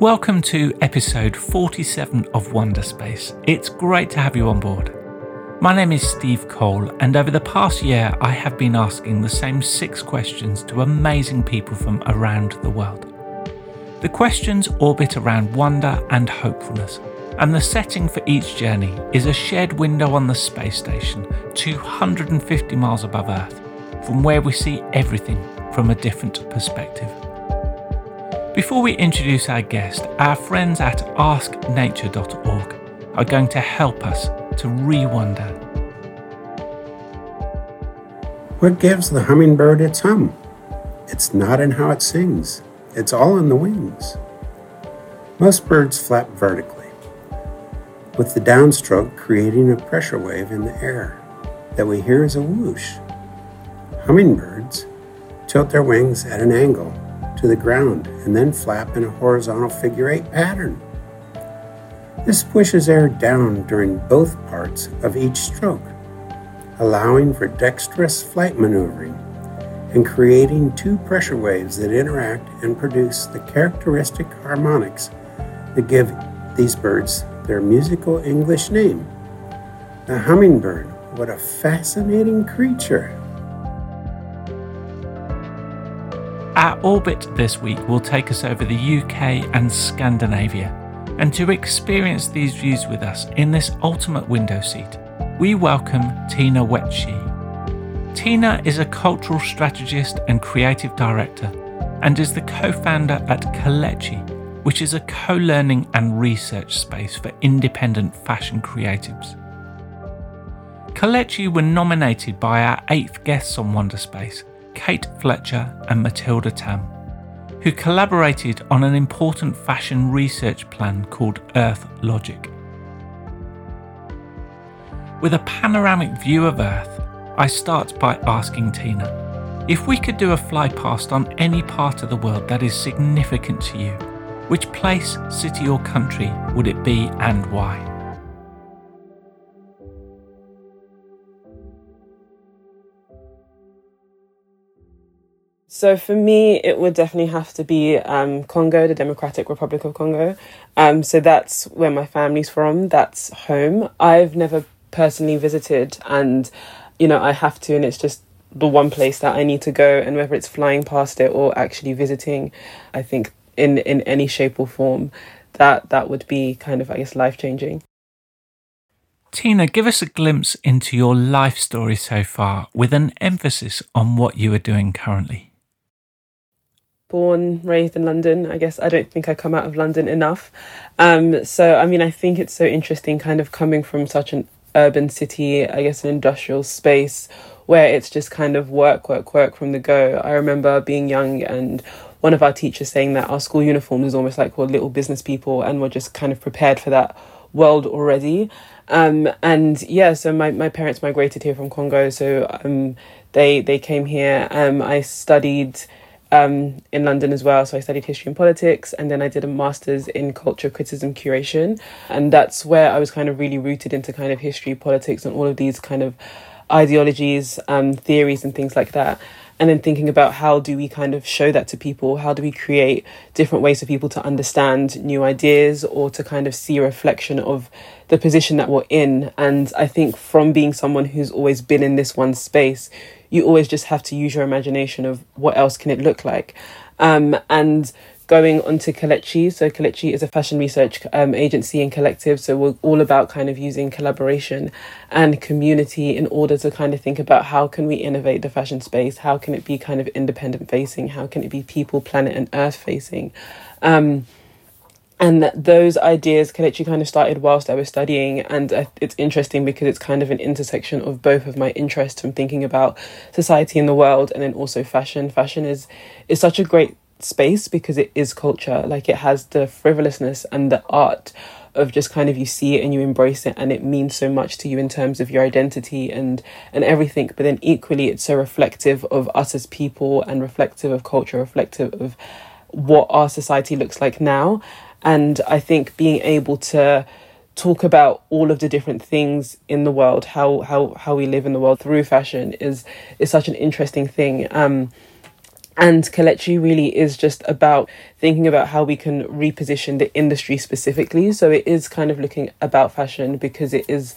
Welcome to episode 47 of Wonder Space. It's great to have you on board. My name is Steve Cole, and over the past year, I have been asking the same six questions to amazing people from around the world. The questions orbit around wonder and hopefulness, and the setting for each journey is a shared window on the space station 250 miles above Earth, from where we see everything from a different perspective. Before we introduce our guest, our friends at asknature.org are going to help us to re-wonder. What gives the hummingbird its hum? It's not in how it sings, it's all in the wings. Most birds flap vertically, with the downstroke creating a pressure wave in the air that we hear as a whoosh. Hummingbirds tilt their wings at an angle to the ground and then flap in a horizontal figure eight pattern. This pushes air down during both parts of each stroke, allowing for dexterous flight maneuvering and creating two pressure waves that interact and produce the characteristic harmonics that give these birds their musical English name. The hummingbird, what a fascinating creature! Our orbit this week will take us over the UK and Scandinavia. And to experience these views with us in this ultimate window seat, we welcome Tina Wetschi. Tina is a cultural strategist and creative director and is the co founder at Kelechi, which is a co learning and research space for independent fashion creatives. Kelechi were nominated by our eighth guests on Wonder Space Kate Fletcher and Mathilda Tham, who collaborated on an important fashion research plan called Earth Logic. With a panoramic view of Earth, I start by asking Tina if we could do a fly past on any part of the world that is significant to you, which place, city, or country would it be and why? So for me, it would definitely have to be um, Congo, the Democratic Republic of Congo. Um, so that's where my family's from. That's home. I've never personally visited, and you know I have to, and it's just the one place that I need to go. And whether it's flying past it or actually visiting, I think in in any shape or form, that that would be kind of I guess life changing. Tina, give us a glimpse into your life story so far, with an emphasis on what you are doing currently born, raised in London. I guess I don't think I come out of London enough. Um, so, I mean, I think it's so interesting kind of coming from such an urban city, I guess an industrial space where it's just kind of work, work, work from the go. I remember being young and one of our teachers saying that our school uniform is almost like we're little business people and we're just kind of prepared for that world already. Um, and yeah, so my, my parents migrated here from Congo, so um, they they came here. Um, I studied um, in London as well. So I studied history and politics, and then I did a master's in culture criticism curation. And that's where I was kind of really rooted into kind of history, politics, and all of these kind of ideologies, um, theories, and things like that. And then thinking about how do we kind of show that to people? How do we create different ways for people to understand new ideas or to kind of see a reflection of the position that we're in? And I think from being someone who's always been in this one space, you always just have to use your imagination of what else can it look like. Um, and going on to Kelechi. So Kelechi is a fashion research um, agency and collective. So we're all about kind of using collaboration and community in order to kind of think about how can we innovate the fashion space? How can it be kind of independent facing? How can it be people, planet and earth facing? Um, and those ideas Kelechi kind of started whilst I was studying, and uh, it's interesting because it's kind of an intersection of both of my interests from thinking about society and the world, and then also fashion. Fashion is is such a great space because it is culture. Like it has the frivolousness and the art of just kind of you see it and you embrace it and it means so much to you in terms of your identity and and everything but then equally it's so reflective of us as people and reflective of culture reflective of what our society looks like now and I think being able to talk about all of the different things in the world, how how how we live in the world through fashion is is such an interesting thing. Um, And Kelechi really is just about thinking about how we can reposition the industry specifically. So it is kind of looking about fashion because it is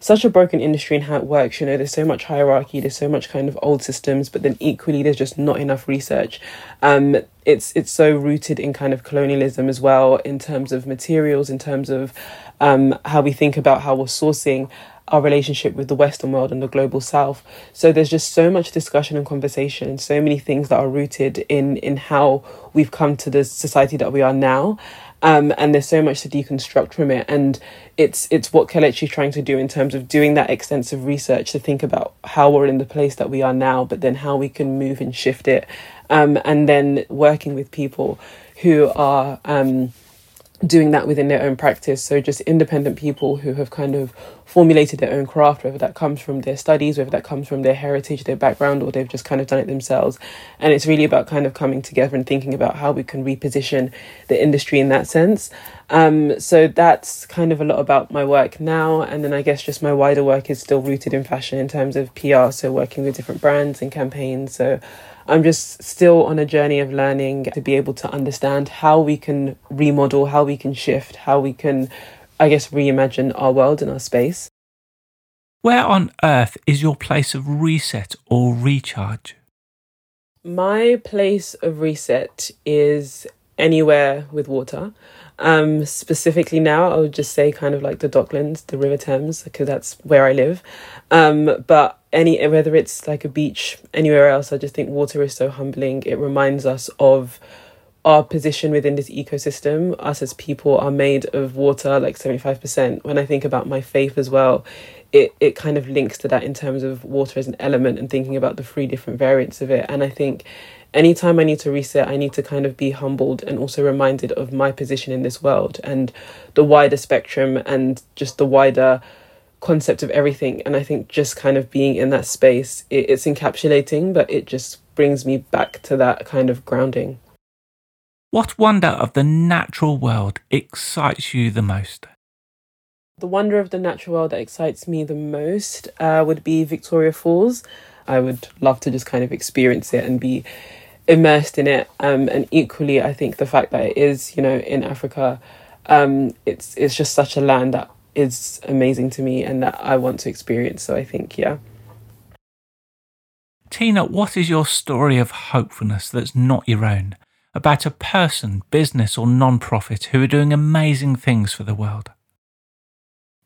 such a broken industry and in how it works. You know, there's so much hierarchy, there's so much kind of old systems, but then equally there's just not enough research. Um, it's it's so rooted in kind of colonialism as well, in terms of materials, in terms of um, how we think about how we're sourcing our relationship with the Western world and the global South. So there's just so much discussion and conversation, so many things that are rooted in in how we've come to the society that we are now. Um, and there's so much to deconstruct from it, and it's it's what Kelechi is trying to do in terms of doing that extensive research to think about how we're in the place that we are now, but then how we can move and shift it, um, and then working with people who are. Um, doing that within their own practice. So just independent people who have kind of formulated their own craft, whether that comes from their studies, whether that comes from their heritage, their background, or they've just kind of done it themselves. And it's really about kind of coming together and thinking about how we can reposition the industry in that sense. Um, so that's kind of a lot about my work now. And then I guess just my wider work is still rooted in fashion in terms of PR, so working with different brands and campaigns. So I'm just still on a journey of learning to be able to understand how we can remodel, how we can shift, how we can, I guess, reimagine our world and our space. Where on earth is your place of reset or recharge? My place of reset is anywhere with water. Um, specifically now, I would just say kind of like the Docklands, the River Thames, because that's where I live. Um, but any whether it's like a beach anywhere else i just think water is so humbling. It reminds us of our position within this ecosystem. Us as people are made of water like 75% when i think about my faith as well it it kind of links to that in terms of water as an element and thinking about the three different variants of it. And i think anytime i need to reset i need to kind of be humbled and also reminded of my position in this world and the wider spectrum and just the wider concept of everything. And I think just kind of being in that space, it, it's encapsulating, but it just brings me back to that kind of grounding. What wonder of the natural world excites you the most? The wonder of the natural world that excites me the most uh, would be Victoria Falls. I would love to just kind of experience it and be immersed in it. Um, and equally, I think the fact that it is, you know, in Africa, um, it's it's just such a land that is amazing to me and that I want to experience. So I think, yeah. Tina, what is your story of hopefulness that's not your own? About a person, business, or non profit who are doing amazing things for the world?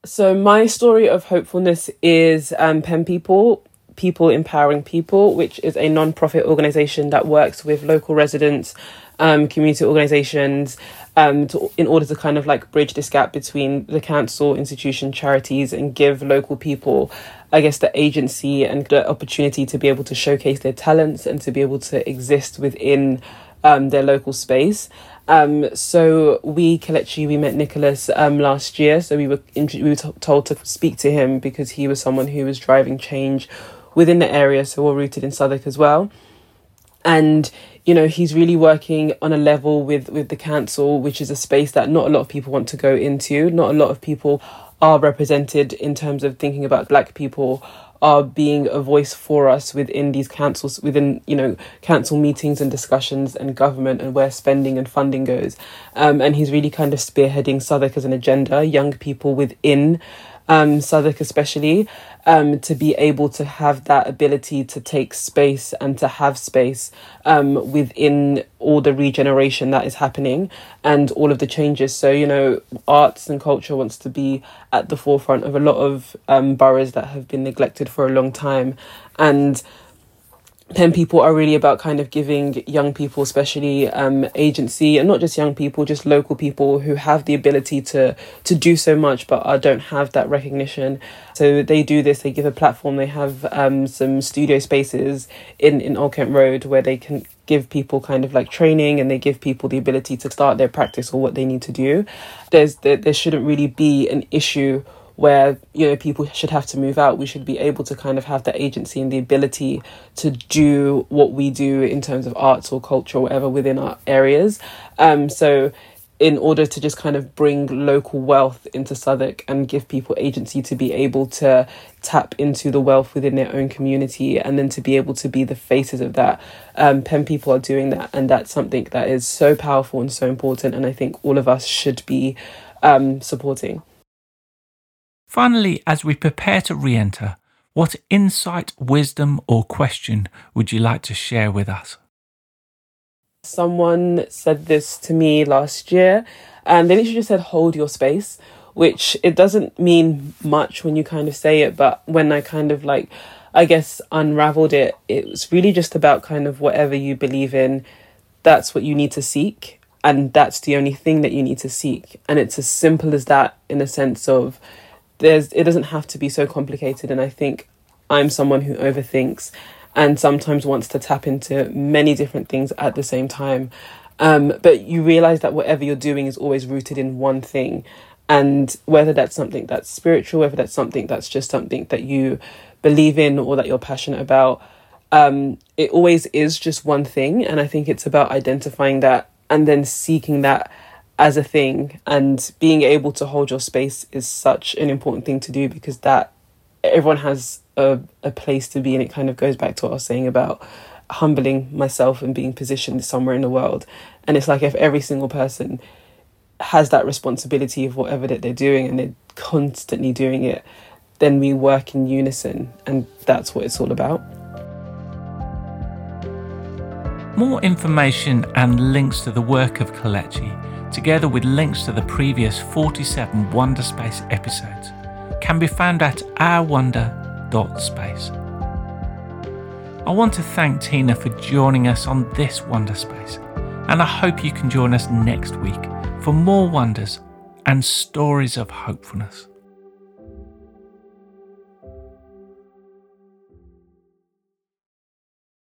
So, my story of hopefulness is um, Pen People, People Empowering People, which is a non profit organization that works with local residents um, community organisations um, to, in order to kind of like bridge this gap between the council, institution, charities, and give local people, I guess, the agency and the opportunity to be able to showcase their talents and to be able to exist within um, their local space. Um, so we Kelechi, we met Nicholas um, last year. So we were we were t- told to speak to him because he was someone who was driving change within the area. So we're rooted in Southwark as well, and you know he's really working on a level with with the council which is a space that not a lot of people want to go into. Not a lot of people are represented in terms of thinking about black people are being a voice for us within these councils within you know council meetings and discussions and government and where spending and funding goes. Um, and he's really kind of spearheading Southwark as an agenda young people within um, Southwark especially um, to be able to have that ability to take space and to have space um, within all the regeneration that is happening and all of the changes. So, you know, arts and culture wants to be at the forefront of a lot of um, boroughs that have been neglected for a long time. And pen people are really about kind of giving young people especially um, agency and not just young people just local people who have the ability to to do so much but uh, don't have that recognition. So they do this they give a platform they have um, some studio spaces in in Old Kent Road where they can give people kind of like training and they give people the ability to start their practice or what they need to do. There's there, there shouldn't really be an issue where you know people should have to move out we should be able to kind of have the agency and the ability to do what we do in terms of arts or culture or whatever within our areas um so in order to just kind of bring local wealth into Southwark and give people agency to be able to tap into the wealth within their own community and then to be able to be the faces of that. Um, Pen people are doing that, and that's something that is so powerful and so important, and I think all of us should be um, supporting. Finally, as we prepare to re enter, what insight, wisdom, or question would you like to share with us? Someone said this to me last year, and they literally just said, hold your space, which it doesn't mean much when you kind of say it, but when I kind of like, I guess, unraveled it, it was really just about kind of whatever you believe in, that's what you need to seek, and that's the only thing that you need to seek. And it's as simple as that in a sense of there's it doesn't have to be so complicated and I think I'm someone who overthinks and sometimes wants to tap into many different things at the same time. Um, but you realize that whatever you're doing is always rooted in one thing. And whether that's something that's spiritual, whether that's something that's just something that you believe in or that you're passionate about, um, it always is just one thing. And I think it's about identifying that and then seeking that as a thing. And being able to hold your space is such an important thing to do because that everyone has a, a place to be and it kind of goes back to what I was saying about humbling myself and being positioned somewhere in the world. And it's like if every single person has that responsibility of whatever that they're doing and they're constantly doing it, then we work in unison and that's what it's all about. More information and links to the work of Kelechi, together with links to the previous 47 Wonder Space episodes, can be found at ourwonder.space. I want to thank Tina for joining us on this Wonder Space, and I hope you can join us next week for more wonders and stories of hopefulness.